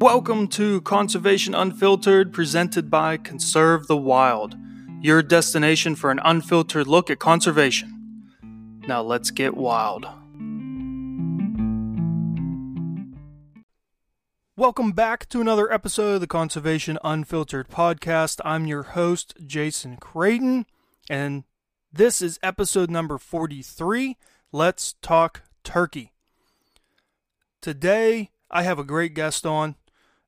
Welcome to Conservation Unfiltered, presented by Conserve the Wild, your destination for an unfiltered look at conservation. Now let's get wild. Welcome back to another episode of the Conservation Unfiltered podcast. I'm your host, Jason Creighton, and this is episode number 43. Let's talk turkey. Today, I have a great guest on.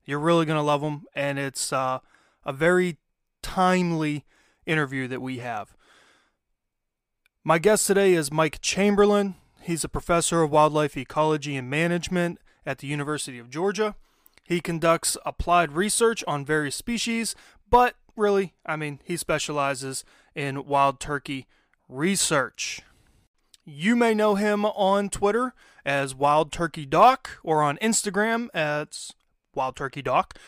You're really going to love him, and it's uh, a very timely interview that we have. My guest today is Mike Chamberlain. He's a professor of wildlife ecology and management at the University of Georgia. He conducts applied research on various species, but really, I mean, he specializes in wild turkey research. You may know him on Twitter as Wild Turkey Doc or on Instagram as Wild Turkey Doc.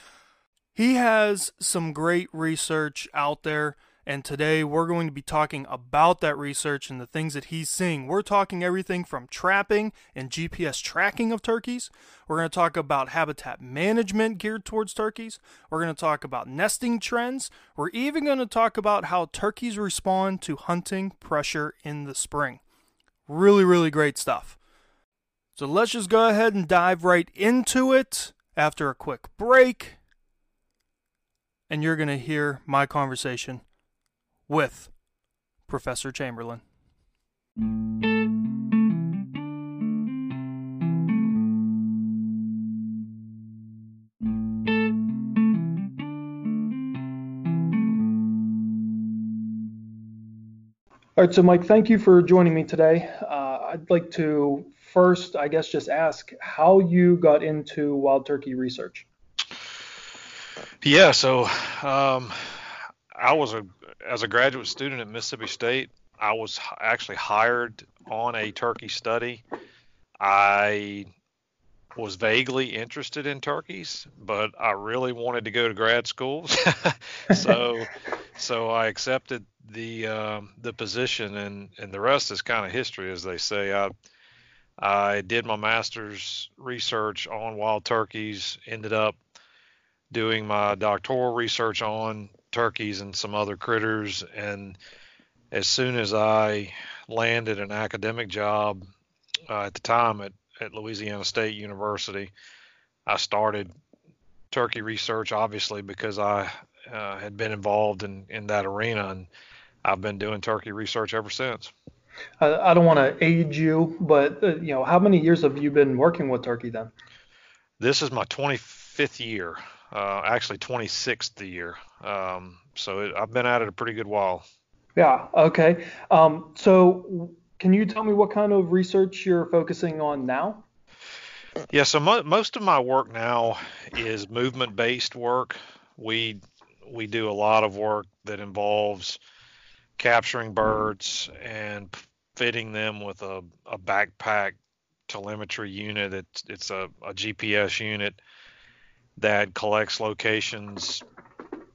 He has some great research out there, and today we're going to be talking about that research and the things that he's seeing. We're talking everything from trapping and GPS tracking of turkeys. We're going to talk about habitat management geared towards turkeys. We're going to talk about nesting trends. We're even going to talk about how turkeys respond to hunting pressure in the spring. Really, really great stuff. So let's just go ahead and dive right into it after a quick break. And you're going to hear my conversation with Professor Chamberlain. All right, so Mike, thank you for joining me today. Uh, I'd like to first, I guess, just ask how you got into wild turkey research. Yeah, so um, I was a as a graduate student at Mississippi State. I was actually hired on a turkey study. I was vaguely interested in turkeys, but I really wanted to go to grad school, so so I accepted the um, the position, and and the rest is kind of history, as they say. I I did my master's research on wild turkeys, ended up doing my doctoral research on turkeys and some other critters. And as soon as I landed an academic job uh, at the time at, at Louisiana State University, I started turkey research, obviously, because I uh, had been involved in, in that arena. And I've been doing turkey research ever since. I, I don't want to age you, but uh, you know, how many years have you been working with turkey then? This is my 25th year, uh, actually 26th year. Um, so it, I've been at it a pretty good while. Yeah. Okay. Um, so can you tell me what kind of research you're focusing on now? Yeah. So mo- most of my work now is movement-based work. We we do a lot of work that involves capturing birds and fitting them with a, a backpack telemetry unit. It's, it's a, a GPS unit that collects locations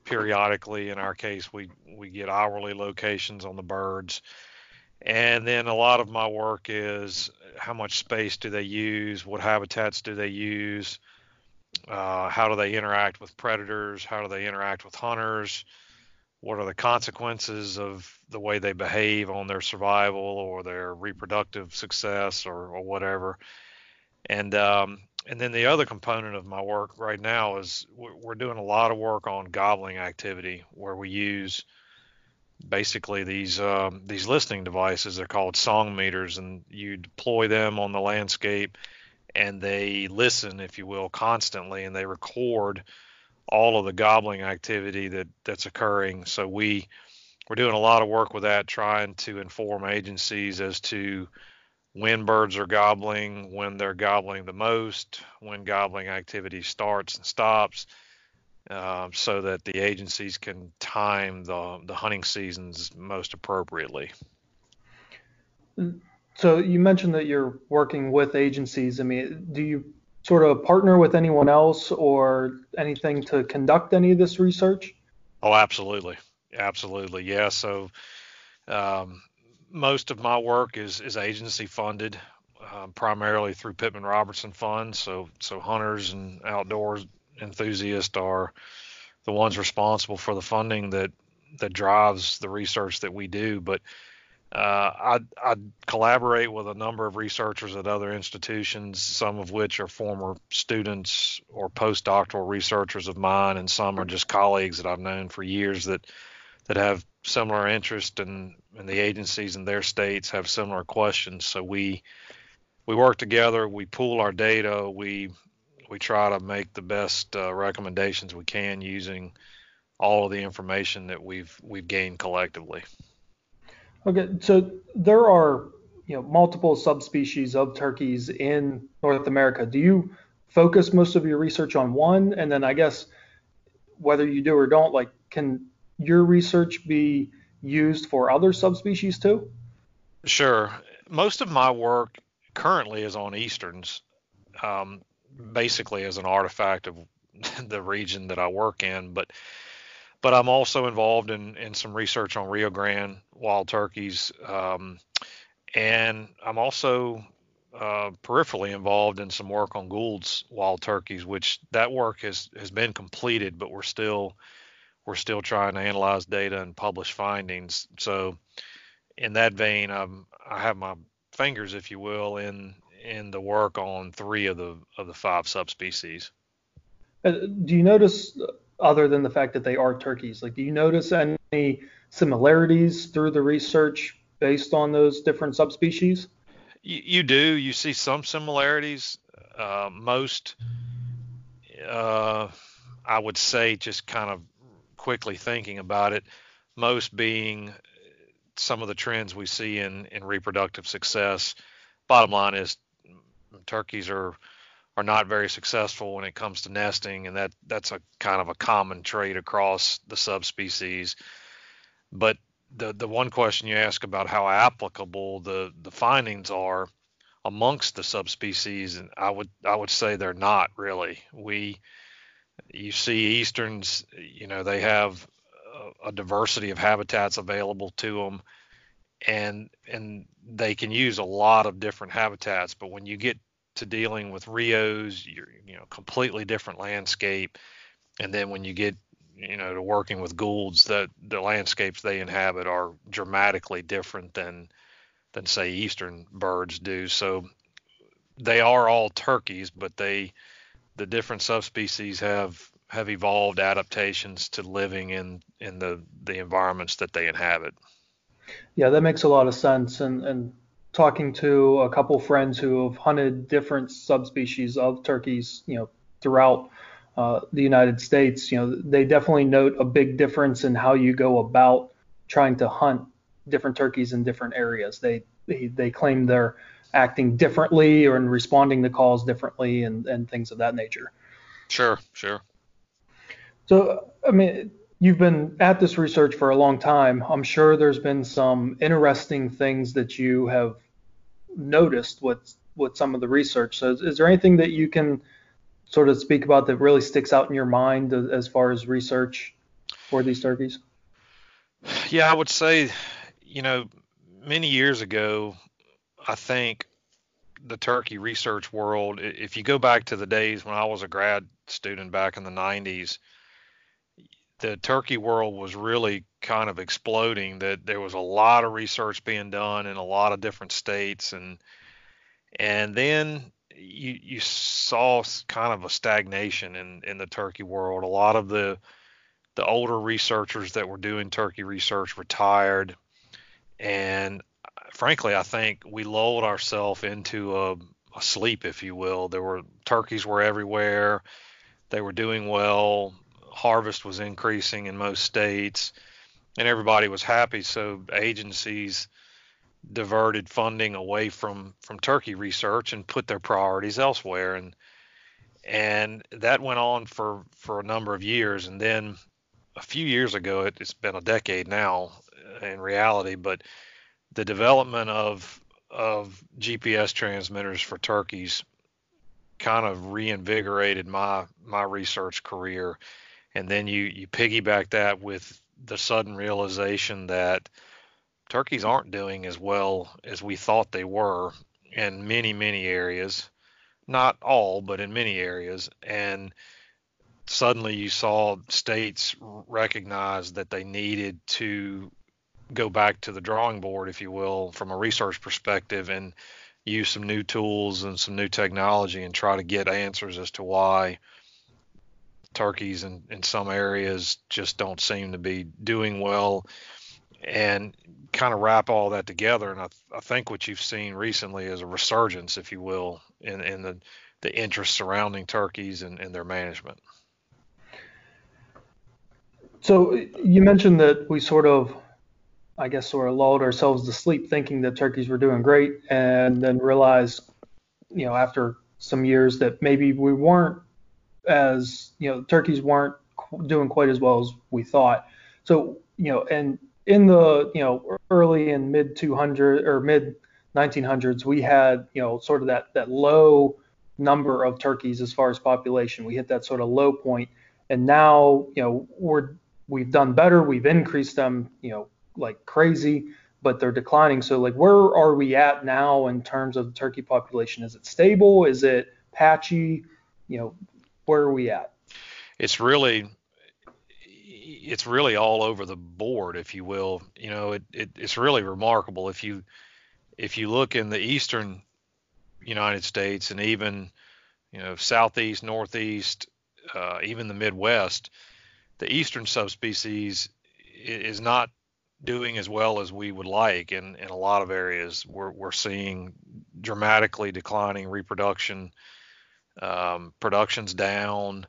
periodically. In our case, we, we get hourly locations on the birds. And then a lot of my work is how much space do they use? What habitats do they use? Uh, how do they interact with predators? How do they interact with hunters? What are the consequences of the way they behave on their survival or their reproductive success or, or whatever? And um, and then the other component of my work right now is we're doing a lot of work on gobbling activity where we use basically these um, these listening devices. They're called song meters and you deploy them on the landscape and they listen if you will constantly and they record all of the gobbling activity that that's occurring. So we we're doing a lot of work with that, trying to inform agencies as to when birds are gobbling, when they're gobbling the most, when gobbling activity starts and stops, uh, so that the agencies can time the the hunting seasons most appropriately. So you mentioned that you're working with agencies. I mean, do you sort of partner with anyone else or anything to conduct any of this research? Oh, absolutely, absolutely, yeah. So um, most of my work is is agency funded, uh, primarily through Pittman Robertson funds. So so hunters and outdoors enthusiasts are the ones responsible for the funding that that drives the research that we do. But uh, I, I collaborate with a number of researchers at other institutions, some of which are former students or postdoctoral researchers of mine, and some are just colleagues that I've known for years that that have similar interest and and the agencies in their states have similar questions. So we we work together, we pool our data, we we try to make the best uh, recommendations we can using all of the information that we've we've gained collectively. Okay, so there are you know multiple subspecies of turkeys in North America. Do you focus most of your research on one, and then I guess whether you do or don't, like can your research be used for other subspecies too? Sure. Most of my work currently is on easterns, um, basically as an artifact of the region that I work in, but but I'm also involved in, in some research on Rio Grande wild turkeys. Um, and I'm also uh, peripherally involved in some work on Gould's wild turkeys, which that work has, has been completed, but we're still we're still trying to analyze data and publish findings. So in that vein, I'm, I have my fingers, if you will, in in the work on three of the of the five subspecies. Uh, do you notice other than the fact that they are turkeys? Like, do you notice any similarities through the research based on those different subspecies? You, you do. You see some similarities. Uh, most, uh, I would say, just kind of quickly thinking about it, most being some of the trends we see in, in reproductive success. Bottom line is turkeys are are not very successful when it comes to nesting, and that that's a kind of a common trait across the subspecies. But the the one question you ask about how applicable the the findings are amongst the subspecies, and I would I would say they're not really. We you see easterns, you know, they have a, diversity of habitats available to them and and they can use a lot of different habitats but when you get to dealing with Rios, you're you know completely different landscape, and then when you get you know to working with Goulds, the the landscapes they inhabit are dramatically different than than say eastern birds do. So they are all turkeys, but they the different subspecies have have evolved adaptations to living in in the the environments that they inhabit. Yeah, that makes a lot of sense, and and talking to a couple friends who have hunted different subspecies of turkeys, you know, throughout uh, the United States, you know, they definitely note a big difference in how you go about trying to hunt different turkeys in different areas. They they, they claim they're acting differently or in responding to calls differently and, and things of that nature. Sure, sure. So, I mean, you've been at this research for a long time. I'm sure there's been some interesting things that you have noticed with with some of the research. So, is, is there anything that you can sort of speak about that really sticks out in your mind as far as research for these turkeys? Yeah, I would say, you know, many years ago, I think the turkey research world, if you go back to the days when I was a grad student back in the 90s, the turkey world was really kind of exploding that there was a lot of research being done in a lot of different states and and then you you saw kind of a stagnation in in the turkey world. A lot of the the older researchers that were doing turkey research retired and uh, frankly I think we lulled ourselves into a, a sleep if you will. There were turkeys were everywhere. They were doing well harvest was increasing in most states and everybody was happy. So agencies diverted funding away from from turkey research and put their priorities elsewhere and and that went on for for a number of years and then a few years ago it, has been a decade now uh, in reality but the development of of GPS transmitters for turkeys kind of reinvigorated my my research career and then you you piggyback that with the sudden realization that turkeys aren't doing as well as we thought they were in many many areas. Not all but in many areas. And suddenly you saw states recognize that they needed to go back to the drawing board, if you will, from a research perspective and use some new tools and some new technology and try to get answers as to why turkeys in, in some areas just don't seem to be doing well and kind of wrap all that together. And I, I think what you've seen recently is a resurgence, if you will, in, in the, the interest surrounding turkeys and, and their management. So you mentioned that we sort of, I guess, sort of lulled ourselves to sleep thinking that turkeys were doing great, and then realized, you know, after some years that maybe we weren't as, you know, turkeys weren't doing quite as well as we thought. So, you know, and in the, you know, early and mid 200 or mid 1900s, we had, you know, sort of that that low number of turkeys as far as population. We hit that sort of low point, and now, you know, we're we've done better. We've increased them, you know, like crazy, but they're declining. So like, where are we at now in terms of turkey population? Is it stable? Is it patchy? You know, where are we at? It's really it's really all over the board, if you will. You know, it, it it's really remarkable if you if you look in the eastern United States and even you know southeast, northeast, uh, even the Midwest the eastern subspecies is not doing as well as we would like in, in a lot of areas. We're, we're seeing dramatically declining reproduction, um, production's down.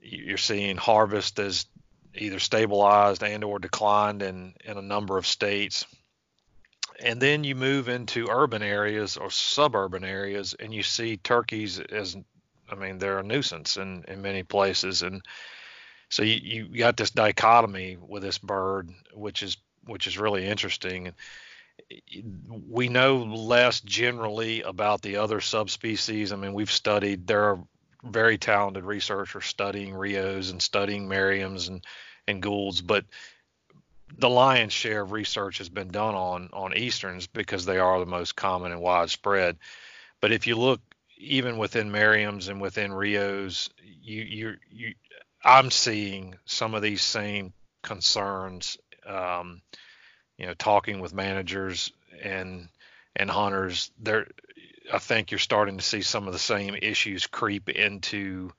You're seeing harvest as either stabilized and or declined in, in a number of states. And then you move into urban areas or suburban areas and you see turkeys as, I mean, they're a nuisance in, in many places. And, so you, you got this dichotomy with this bird, which is which is really interesting. We know less generally about the other subspecies. I mean, we've studied. There are very talented researchers studying Rios and studying Merriam's and and Goulds, but the lion's share of research has been done on on easterns because they are the most common and widespread. But if you look even within Merriam's and within Rios, you you you I'm seeing some of these same concerns. Um, you know, talking with managers and and hunters, there, I think you're starting to see some of the same issues creep into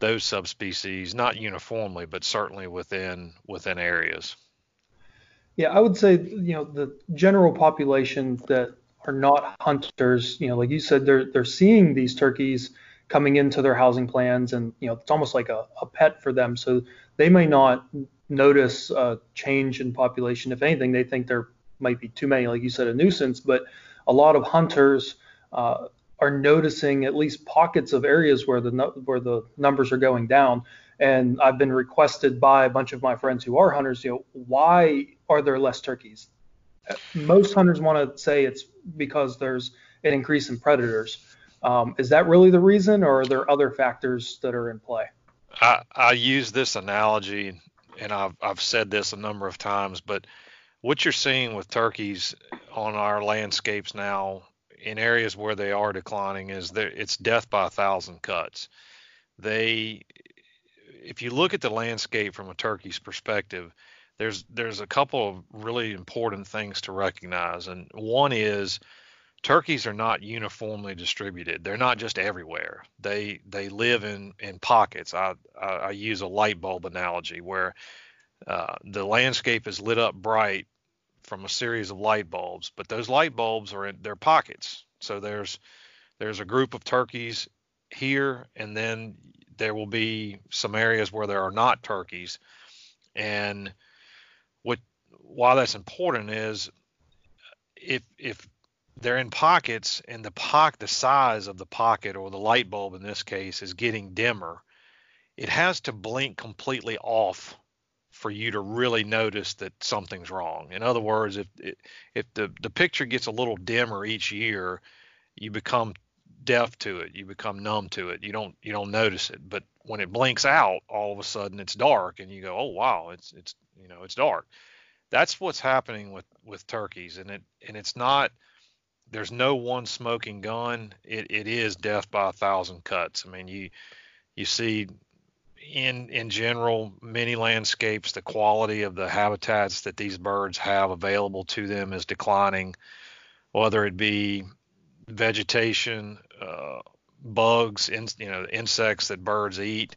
those subspecies, not uniformly, but certainly within within areas. Yeah, I would say you know the general population that are not hunters, you know, like you said, they're they're seeing these turkeys coming into their housing plans and you know it's almost like a, a pet for them so they may not notice a change in population. If anything they think there might be too many like you said a nuisance but a lot of hunters uh, are noticing at least pockets of areas where the where the numbers are going down. And I've been requested by a bunch of my friends who are hunters you know why are there less turkeys? Most hunters want to say it's because there's an increase in predators. Um, is that really the reason, or are there other factors that are in play? I, I use this analogy, and I've, I've said this a number of times, but what you're seeing with turkeys on our landscapes now in areas where they are declining is that it's death by a thousand cuts. They, if you look at the landscape from a turkey's perspective, there's there's a couple of really important things to recognize, and one is turkeys are not uniformly distributed. They're not just everywhere. They they live in in pockets. I I, I use a light bulb analogy where uh, the landscape is lit up bright from a series of light bulbs, but those light bulbs are in their pockets. So there's there's a group of turkeys here, and then there will be some areas where there are not turkeys. And what why that's important is if if they're in pockets and the pocket the size of the pocket or the light bulb in this case is getting dimmer. It has to blink completely off for you to really notice that something's wrong. In other words if if the the picture gets a little dimmer each year you become deaf to it you become numb to it you don't you don't notice it. But when it blinks out all of a sudden it's dark and you go oh wow it's it's you know it's dark. That's what's happening with with turkeys and it and it's not there's no one smoking gun. It, it is death by a thousand cuts. I mean, you you see in in general, many landscapes, the quality of the habitats that these birds have available to them is declining, whether it be vegetation, uh, bugs, in, you know, insects that birds eat,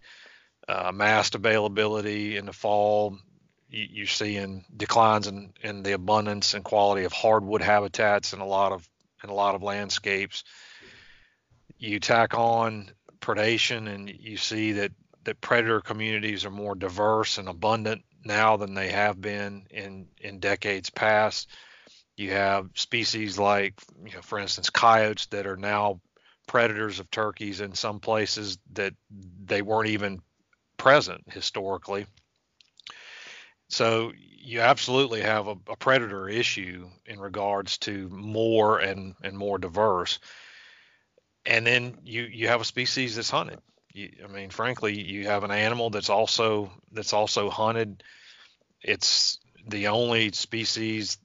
uh, mast availability in the fall. You, you're seeing declines in, in the abundance and quality of hardwood habitats in a lot of in a lot of landscapes. You tack on predation, and you see that that predator communities are more diverse and abundant now than they have been in in decades past. You have species like, you know, for instance, coyotes that are now predators of turkeys in some places that they weren't even present historically. So you absolutely have a, a, predator issue in regards to more and, and more diverse. And then you, you have a species that's hunted. You, I mean, frankly, you have an animal that's also that's also hunted. It's the only species,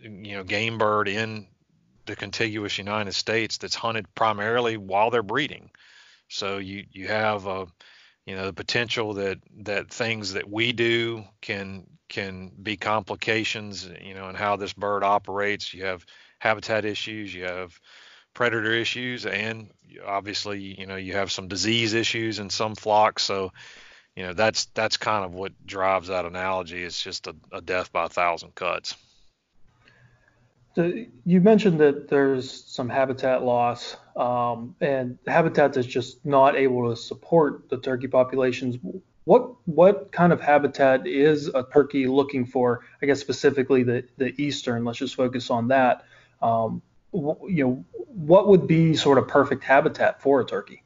you know, game bird in the contiguous United States that's hunted primarily while they're breeding. So you you have a you know the potential that that things that we do can can be complications you know and how this bird operates. You have habitat issues you have predator issues and obviously you know you have some disease issues in some flocks. So you know that's that's kind of what drives that analogy. It's just a, a death by a thousand cuts you mentioned that there's some habitat loss, um, and habitat that's just not able to support the turkey populations. What what kind of habitat is a turkey looking for? I guess specifically the the eastern. Let's just focus on that. Um, you know, what would be sort of perfect habitat for a turkey?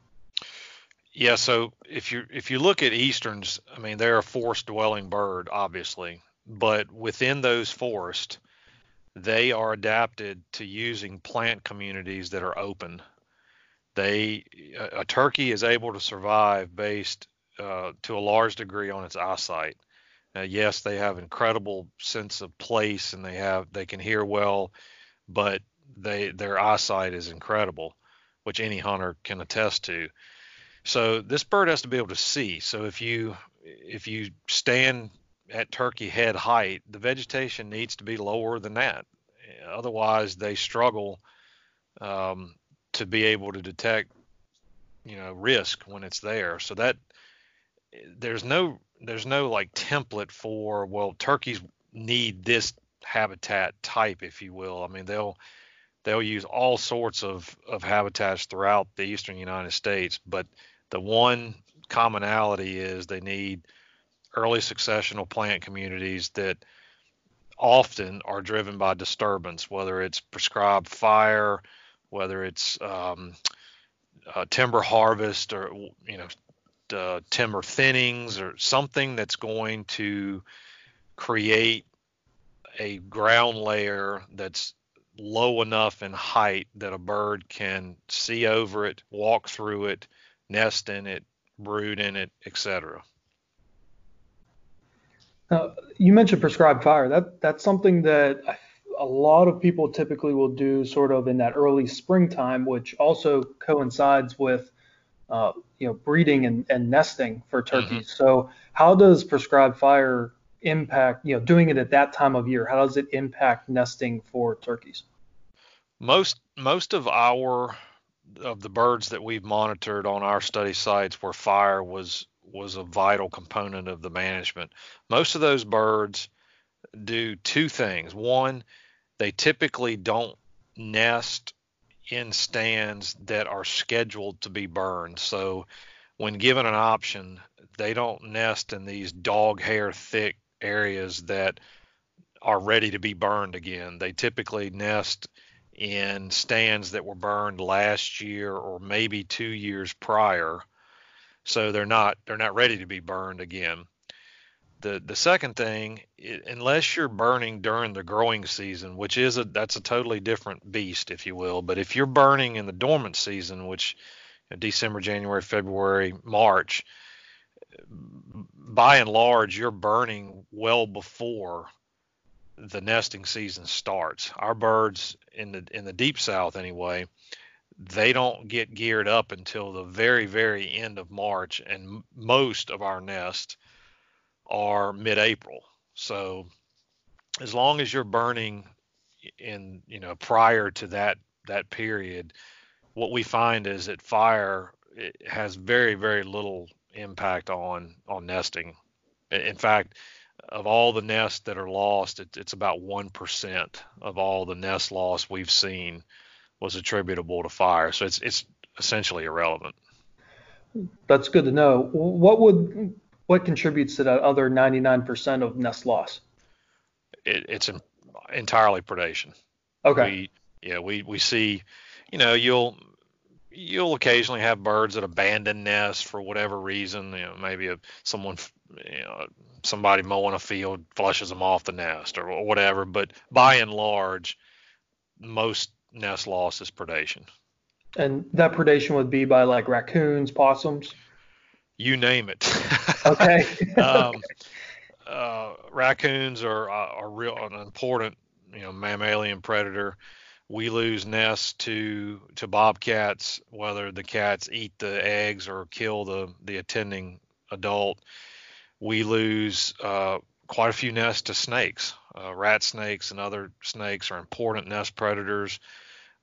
Yeah, so if you if you look at easterns, I mean they're a forest dwelling bird, obviously, but within those forests they are adapted to using plant communities that are open. They a, a turkey is able to survive based uh, to a large degree on its eyesight. Uh, yes, they have incredible sense of place and they have they can hear well, but they their eyesight is incredible, which any hunter can attest to. So this bird has to be able to see. So if you if you stand at turkey head height, the vegetation needs to be lower than that. Otherwise, they struggle um, to be able to detect, you know, risk when it's there. So that there's no there's no like template for well turkeys need this habitat type, if you will. I mean they'll they'll use all sorts of of habitats throughout the eastern United States, but the one commonality is they need early successional plant communities that often are driven by disturbance, whether it's prescribed fire, whether it's um, uh, timber harvest or you know uh, timber thinnings or something that's going to create a ground layer that's low enough in height that a bird can see over it, walk through it, nest in it, brood in it, etc. Now, you mentioned prescribed fire. That that's something that a lot of people typically will do sort of in that early springtime, which also coincides with uh, you know breeding and, and nesting for turkeys. Mm-hmm. So how does prescribed fire impact you know doing it at that time of year? How does it impact nesting for turkeys? Most most of our of the birds that we've monitored on our study sites where fire was was a vital component of the management. Most of those birds do two things. One, they typically don't nest in stands that are scheduled to be burned. So when given an option, they don't nest in these dog hair thick areas that are ready to be burned again. They typically nest in stands that were burned last year or maybe 2 years prior so they're not they're not ready to be burned again. The the second thing, unless you're burning during the growing season, which is a that's a totally different beast, if you will. But if you're burning in the dormant season, which you know, December, January, February, March, by and large, you're burning well before the nesting season starts. Our birds in the in the deep south anyway, they don't get geared up until the very, very end of March, and most of our nests are mid-April. So as long as you're burning in, you know, prior to that that period, what we find is that fire has very, very little impact on on nesting. In fact, of all the nests that are lost, it, it's about one percent of all the nest loss we've seen was attributable to fire. So it's it's essentially irrelevant. That's good to know. What would what contributes to that other 99% of nest loss? It, it's entirely predation. Okay. We, yeah, we we see, you know, you'll you'll occasionally have birds that abandon nests for whatever reason. You know, maybe a, someone, you know, somebody mowing a field flushes them off the nest or, or whatever. But by and large, most nest loss is predation. And that predation would be by like raccoons, possums. You name it. okay. um, uh, raccoons are are real an important you know mammalian predator we lose nests to to bobcats, whether the cats eat the eggs or kill the the attending adult. We lose uh, quite a few nests to snakes. Uh, rat snakes and other snakes are important nest predators.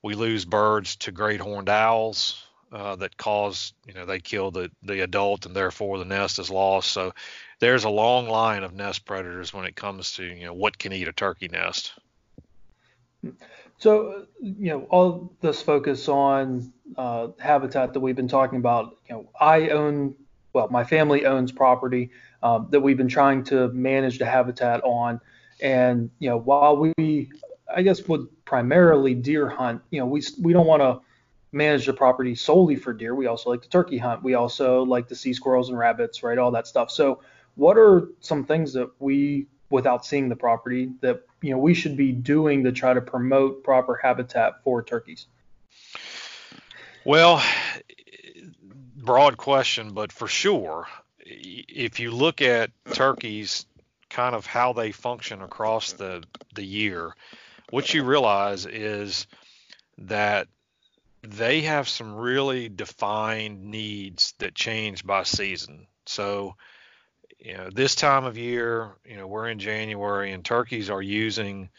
We lose birds to great horned owls uh, that cause, you know, they kill the, the adult and therefore the nest is lost. So there's a long line of nest predators when it comes to, you know, what can eat a turkey nest. So, you know, all this focus on uh, habitat that we've been talking about, you know, I own, well, my family owns property um, that we've been trying to manage the habitat on. And, you know, while we, I guess, would primarily deer hunt, you know, we, we don't want to manage the property solely for deer. We also like to turkey hunt. We also like to see squirrels and rabbits, right? All that stuff. So, what are some things that we without seeing the property that you know we should be doing to try to promote proper habitat for turkeys? Well, broad question, but for sure, if you look at turkeys, kind of how they function across the the year, what you realize is that they have some really defined needs that change by season. So you know, this time of year, you know, we're in January and turkeys are using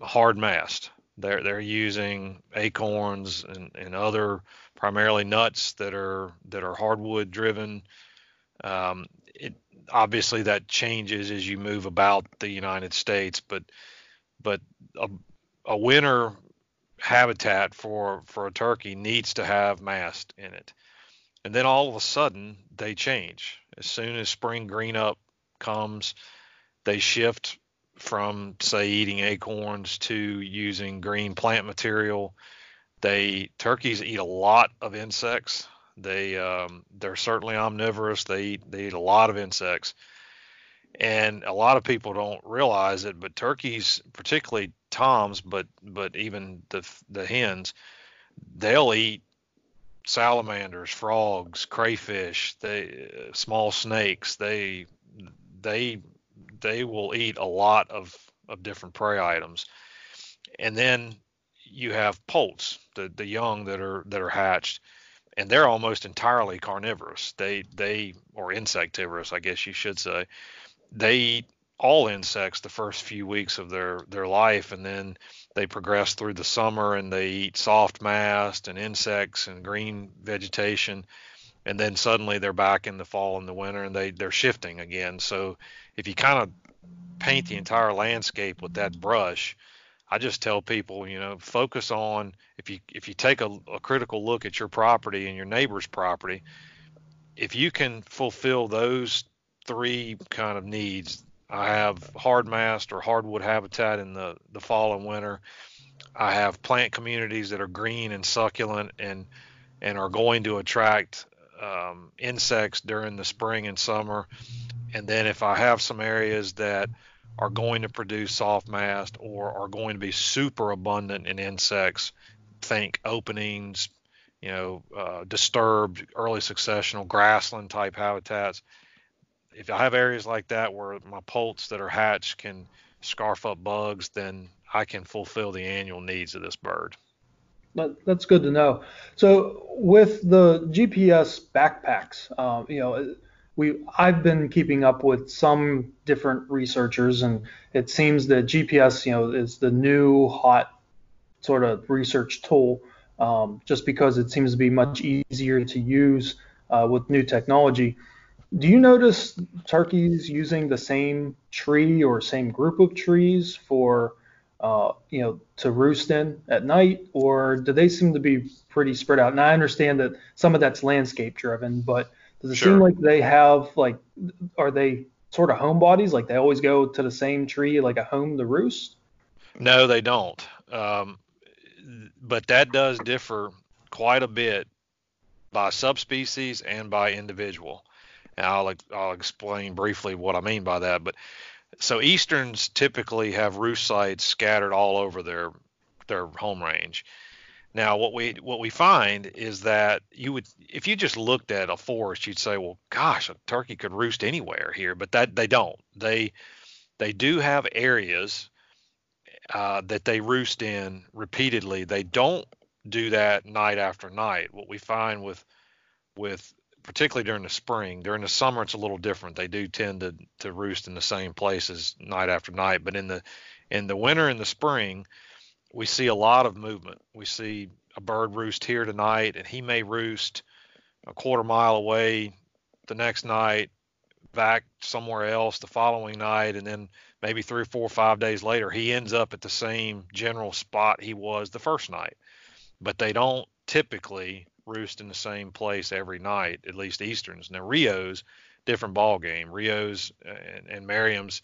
hard mast. They're they're using acorns and, and other primarily nuts that are that are hardwood driven. Um, obviously that changes as you move about the United States, but but a, a winter habitat for for a turkey needs to have mast in it. And then all of a sudden they change. As soon as spring green up comes, they shift from say eating acorns to using green plant material. They turkeys eat a lot of insects. They um, they're certainly omnivorous. They eat they eat a lot of insects, and a lot of people don't realize it. But turkeys, particularly toms, but but even the the hens, they'll eat salamanders, frogs, crayfish, they uh, small snakes. They they they will eat a lot of of different prey items. And then you have poults, the the young that are that are hatched, and they're almost entirely carnivorous. They they or insectivorous, I guess you should say. They eat all insects the first few weeks of their their life and then they progress through the summer and they eat soft mast and insects and green vegetation and then suddenly they're back in the fall and the winter and they they're shifting again so if you kind of paint the entire landscape with that brush i just tell people you know focus on if you if you take a, a critical look at your property and your neighbor's property if you can fulfill those three kind of needs I have hard mast or hardwood habitat in the, the fall and winter. I have plant communities that are green and succulent and and are going to attract um, insects during the spring and summer. And then if I have some areas that are going to produce soft mast or are going to be super abundant in insects, think openings, you know, uh, disturbed early successional grassland type habitats if I have areas like that where my poults that are hatched can scarf up bugs, then I can fulfill the annual needs of this bird. That, that's good to know. So with the GPS backpacks, um, you know, we I've been keeping up with some different researchers, and it seems that GPS, you know, is the new hot sort of research tool, um, just because it seems to be much easier to use uh, with new technology. Do you notice turkeys using the same tree or same group of trees for uh, you know, to roost in at night, or do they seem to be pretty spread out? And I understand that some of that's landscape driven, but does it sure. seem like they have like, are they sort of homebodies? Like they always go to the same tree, like a home to roost? No, they don't. Um, but that does differ quite a bit by subspecies and by individual. And I'll I'll explain briefly what I mean by that. But so easterns typically have roost sites scattered all over their their home range. Now, what we what we find is that you would, if you just looked at a forest, you'd say, well, gosh, a turkey could roost anywhere here, but that they don't. They they do have areas uh, that they roost in repeatedly. They don't do that night after night. What we find with with particularly during the spring. During the summer, it's a little different. They do tend to to roost in the same places night after night. But in the in the winter and the spring, we see a lot of movement. We see a bird roost here tonight, and he may roost a quarter mile away the next night, back somewhere else the following night, and then maybe three four five days later, he ends up at the same general spot he was the first night. But they don't typically roost in the same place every night, at least Easterns. Now Rios, different ball game. Rios uh, and, and Merriam's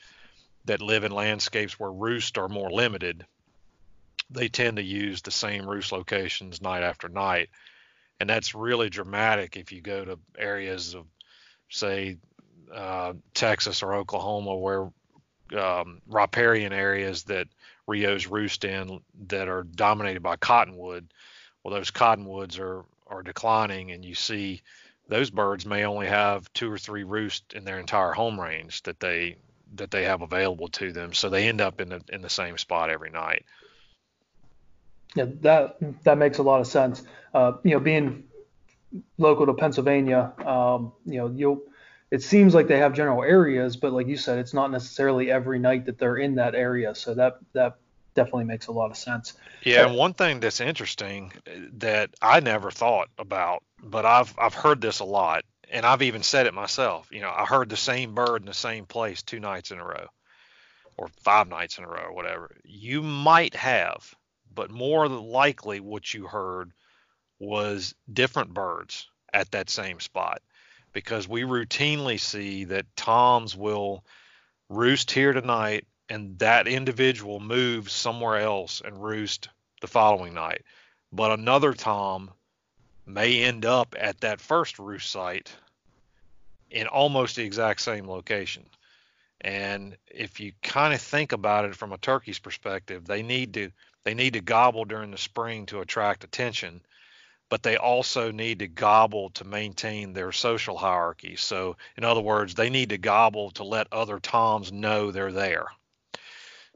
that live in landscapes where roosts are more limited, they tend to use the same roost locations night after night. And that's really dramatic if you go to areas of, say, uh, Texas or Oklahoma, where um, riparian areas that Rios roost in that are dominated by cottonwood. Well, those cottonwoods are are declining and you see those birds may only have two or three roosts in their entire home range that they that they have available to them so they end up in the in the same spot every night yeah that that makes a lot of sense uh, you know being local to pennsylvania um, you know you'll it seems like they have general areas but like you said it's not necessarily every night that they're in that area so that that definitely makes a lot of sense. Yeah, and one thing that's interesting uh, that I never thought about, but I've I've heard this a lot, and I've even said it myself. You know, I heard the same bird in the same place two nights in a row, or five nights in a row, or whatever. You might have, but more likely what you heard was different birds at that same spot, because we routinely see that toms will roost here tonight and that individual moves somewhere else and roost the following night. But another Tom may end up at that first roost site in almost the exact same location. And if you kind of think about it from a turkey's perspective, they need to they need to gobble during the spring to attract attention, but they also need to gobble to maintain their social hierarchy. So, in other words, they need to gobble to let other toms know they're there.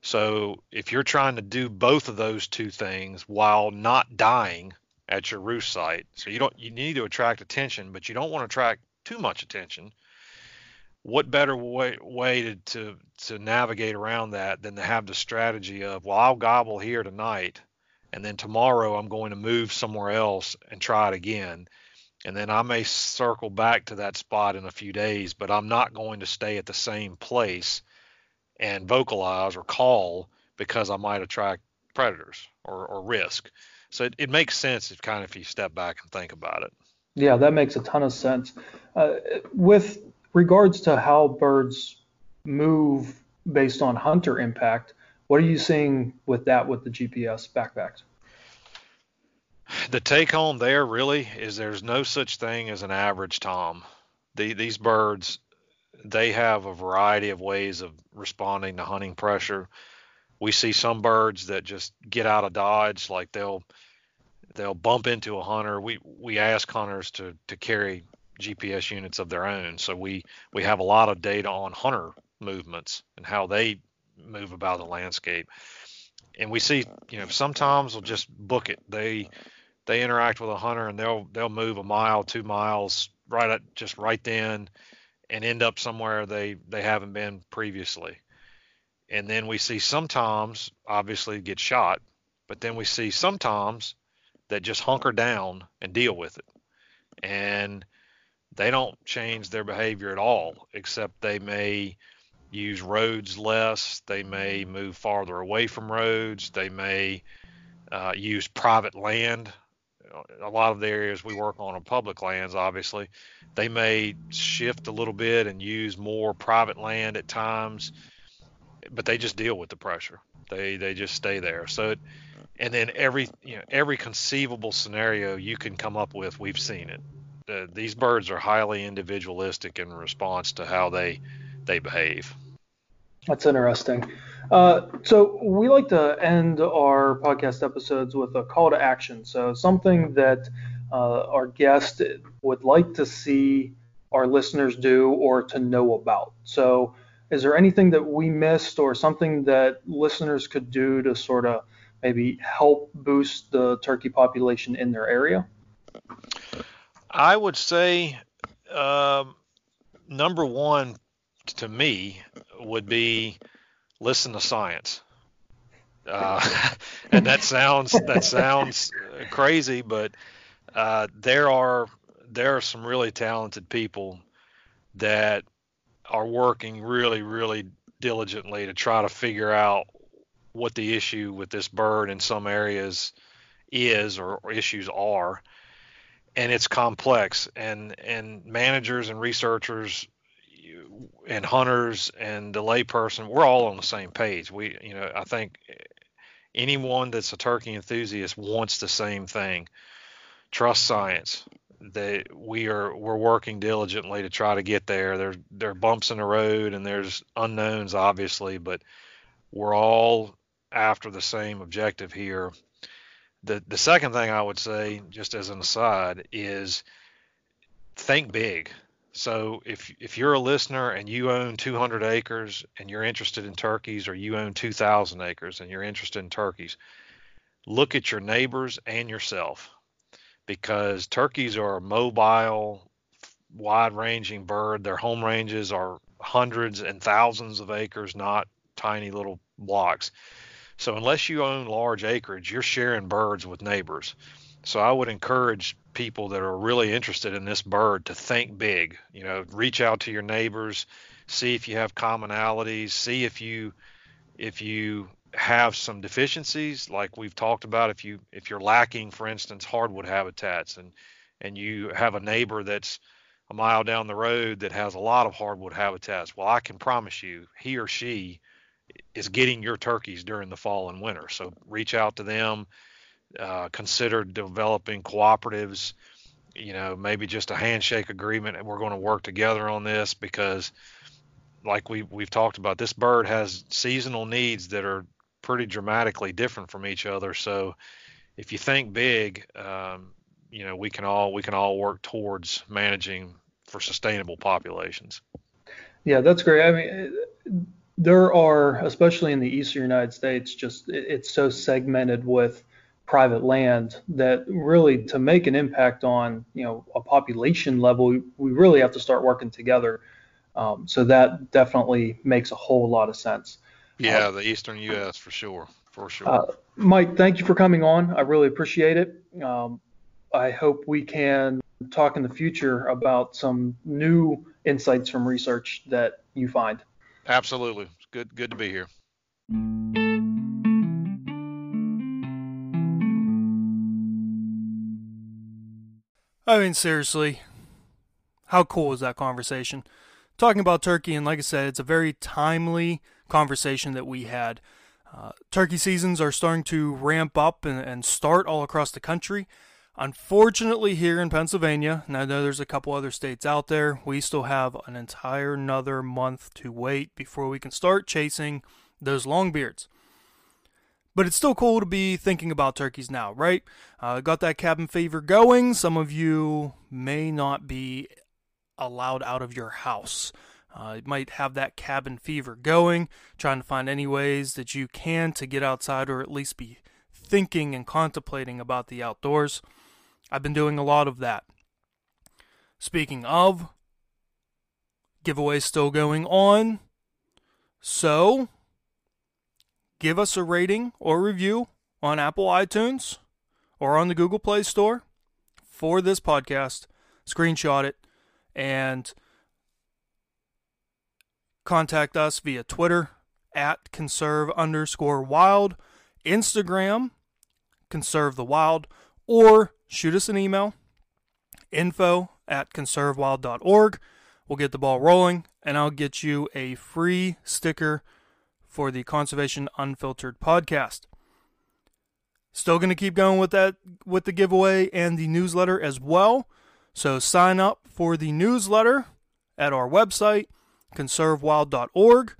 So if you're trying to do both of those two things while not dying at your roost site, so you don't you need to attract attention, but you don't want to attract too much attention. What better way, way to, to to navigate around that than to have the strategy of well I'll gobble here tonight and then tomorrow I'm going to move somewhere else and try it again. And then I may circle back to that spot in a few days, but I'm not going to stay at the same place and vocalize or call because I might attract predators or, or risk. So it, it makes sense if kind of if you step back and think about it. Yeah, that makes a ton of sense. Uh, with regards to how birds move based on hunter impact, what are you seeing with that with the GPS backpacks? The take home there really is there's no such thing as an average tom. The, these birds they have a variety of ways of responding to hunting pressure. We see some birds that just get out of dodge, like they'll they'll bump into a hunter. We we ask hunters to to carry GPS units of their own, so we we have a lot of data on hunter movements and how they move about the landscape. and we see, you know, sometimes they'll just book it. They they interact with a hunter and they'll they'll move a mile, two miles, right at just right then, and end up somewhere they they haven't been previously. And then we see sometimes obviously get shot, but then we see sometimes that just hunker down and deal with it. And they don't change their behavior at all, except they may use roads less. They may move farther away from roads. They may uh, use private land. A lot of the areas we work on are public lands, obviously. They may shift a little bit and use more private land at times, but they just deal with the pressure. They they just stay there. So, it, and then every you know every conceivable scenario you can come up with, we've seen it. Uh, these birds are highly individualistic in response to how they they behave. That's interesting. Uh, so we like to end our podcast episodes with a call to action. So something that uh, our guest would like to see our listeners do or to know about. So is there anything that we missed or something that listeners could do to sort of maybe help boost the turkey population in their area? I would say um, number one to me would be listen to science. Uh, and that sounds that sounds crazy, but uh, there are there are some really talented people that are working really really diligently to try to figure out what the issue with this bird in some areas is or, or issues are and it's complex and and managers and researchers and hunters and the layperson, we're all on the same page. We, you know, I think anyone that's a turkey enthusiast wants the same thing. Trust science. That we are we're working diligently to try to get there. There there are bumps in the road and there's unknowns obviously, but we're all after the same objective here. The the second thing I would say, just as an aside, is think big. So if if you're a listener and you own 200 acres and you're interested in turkeys, or you own 2,000 acres and you're interested in turkeys, look at your neighbors and yourself, because turkeys are a mobile, wide-ranging bird. Their home ranges are hundreds and thousands of acres, not tiny little blocks. So unless you own large acreage, you're sharing birds with neighbors. So I would encourage people that are really interested in this bird to think big. You know, reach out to your neighbors, see if you have commonalities, see if you if you have some deficiencies like we've talked about if you if you're lacking for instance hardwood habitats and and you have a neighbor that's a mile down the road that has a lot of hardwood habitats well I can promise you he or she is getting your turkeys during the fall and winter so reach out to them uh, consider developing cooperatives, you know, maybe just a handshake agreement, and we're going to work together on this because, like we we've talked about, this bird has seasonal needs that are pretty dramatically different from each other. So, if you think big, um, you know, we can all we can all work towards managing for sustainable populations. Yeah, that's great. I mean, there are, especially in the eastern United States, just it's so segmented with private land that really to make an impact on you know a population level we really have to start working together. Um, so that definitely makes a whole lot of sense. Yeah uh, the eastern us for sure for sure. Uh, mike thank you for coming on. I really appreciate it. Um, i hope we can talk in the future about some new insights from research that you find absolutely good good to be here I mean, seriously, how cool was that conversation? Talking about turkey, and like I said, it's a very timely conversation that we had. Uh, turkey seasons are starting to ramp up and, and start all across the country. Unfortunately, here in Pennsylvania, and I know there's a couple other states out there, we still have an entire another month to wait before we can start chasing those longbeards. But it's still cool to be thinking about turkeys now, right? Uh, got that cabin fever going. Some of you may not be allowed out of your house Uh, you might have that cabin fever going, trying to find any ways that you can to get outside or at least be thinking and contemplating about the outdoors. I've been doing a lot of that. Speaking of, giveaways still going on. So, give us a rating or review on Apple iTunes or on the Google Play Store for this podcast. Screenshot it and contact us via Twitter at conserve underscore wild, Instagram, conserve the wild, or shoot us an email info at conservewild.org. We'll get the ball rolling, and I'll get you a free sticker for the Conservation Unfiltered podcast. Still going to keep going with that with the giveaway and the newsletter as well. So sign up for the newsletter at our website conservewild.org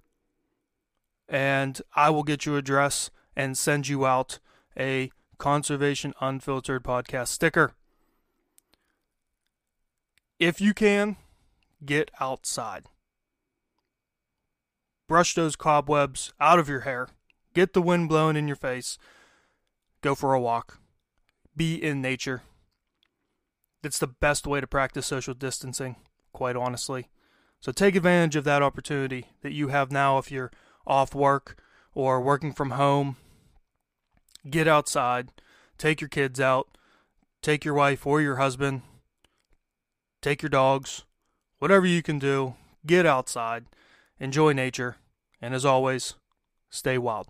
and I will get you address and send you out a Conservation Unfiltered podcast sticker. If you can, get outside. Brush those cobwebs out of your hair. Get the wind blowing in your face. Go for a walk. Be in nature. It's the best way to practice social distancing, quite honestly. So take advantage of that opportunity that you have now if you're off work or working from home. Get outside, take your kids out, take your wife or your husband, take your dogs, whatever you can do, get outside, enjoy nature, and as always, stay wild.